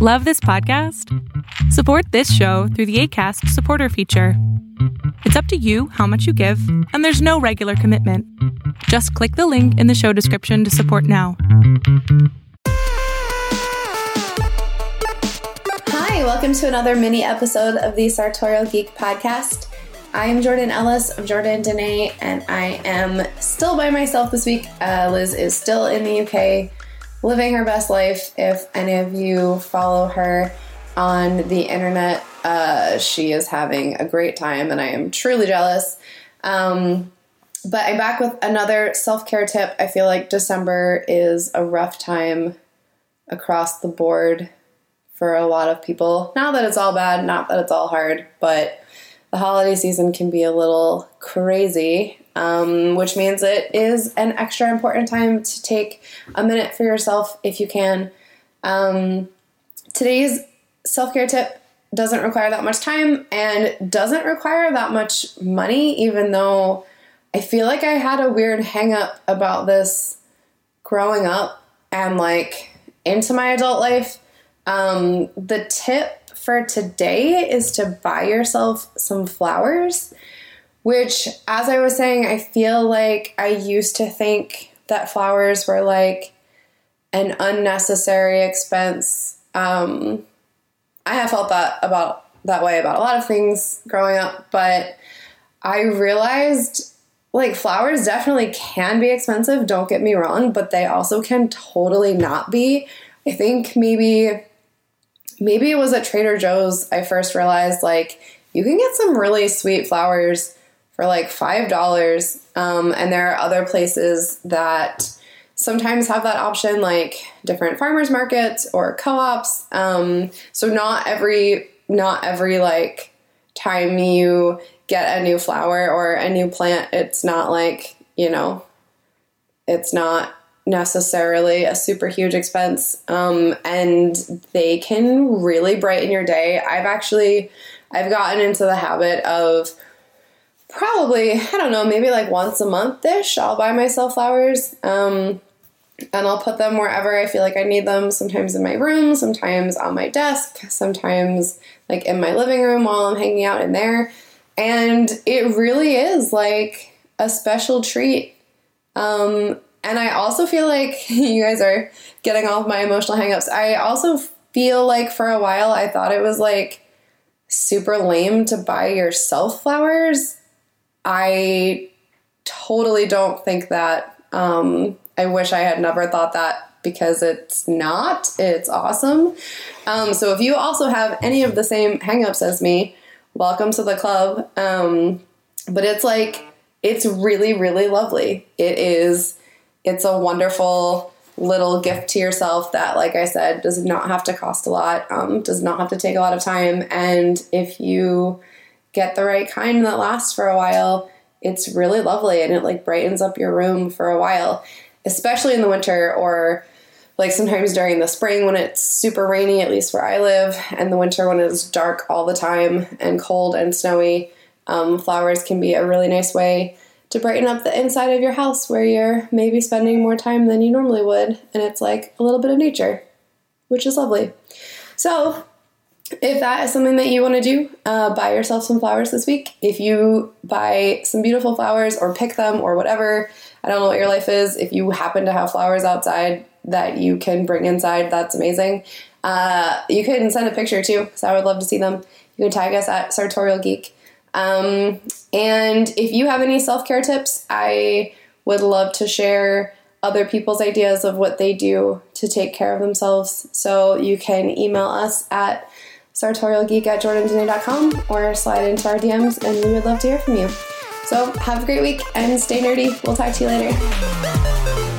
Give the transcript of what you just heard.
Love this podcast? Support this show through the ACAST supporter feature. It's up to you how much you give, and there's no regular commitment. Just click the link in the show description to support now. Hi, welcome to another mini episode of the Sartorial Geek podcast. I am Jordan Ellis I'm Jordan Dene, and I am still by myself this week. Uh, Liz is still in the UK living her best life. If any of you follow her on the internet, uh, she is having a great time, and I am truly jealous. Um, but I'm back with another self care tip. I feel like December is a rough time across the board for a lot of people. Not that it's all bad, not that it's all hard, but the holiday season can be a little crazy um, which means it is an extra important time to take a minute for yourself if you can. Um, today's self care tip doesn't require that much time and doesn't require that much money, even though I feel like I had a weird hang up about this growing up and like into my adult life. Um, the tip for today is to buy yourself some flowers. Which, as I was saying, I feel like I used to think that flowers were like an unnecessary expense. Um, I have felt that about that way about a lot of things growing up, but I realized like flowers definitely can be expensive, don't get me wrong, but they also can totally not be. I think maybe maybe it was at Trader Joe's I first realized like you can get some really sweet flowers for like $5. Um, and there are other places that sometimes have that option, like different farmers markets or co-ops. Um, so not every not every like time you get a new flower or a new plant, it's not like you know, it's not necessarily a super huge expense, um, and they can really brighten your day. I've actually I've gotten into the habit of probably, I don't know, maybe like once a month ish, I'll buy myself flowers. Um, and I'll put them wherever I feel like I need them. Sometimes in my room, sometimes on my desk, sometimes like in my living room while I'm hanging out in there. And it really is like a special treat. Um, and I also feel like you guys are getting off my emotional hangups. I also feel like for a while I thought it was like super lame to buy yourself flowers I totally don't think that. Um, I wish I had never thought that because it's not. It's awesome. Um, so if you also have any of the same hangups as me, welcome to the club. Um, but it's like, it's really, really lovely. It is, it's a wonderful little gift to yourself that, like I said, does not have to cost a lot, um, does not have to take a lot of time. And if you get the right kind that lasts for a while, it's really lovely and it like brightens up your room for a while, especially in the winter or like sometimes during the spring when it's super rainy, at least where I live, and the winter when it's dark all the time and cold and snowy. Um, flowers can be a really nice way to brighten up the inside of your house where you're maybe spending more time than you normally would, and it's like a little bit of nature, which is lovely. So, if that is something that you want to do, uh, buy yourself some flowers this week. If you buy some beautiful flowers or pick them or whatever, I don't know what your life is. If you happen to have flowers outside that you can bring inside, that's amazing. Uh, you can send a picture too, because I would love to see them. You can tag us at Sartorial Geek. Um, and if you have any self care tips, I would love to share other people's ideas of what they do to take care of themselves. So you can email us at sartorialgeek at jordandene.com or slide into our DMs and we would love to hear from you. So have a great week and stay nerdy. We'll talk to you later.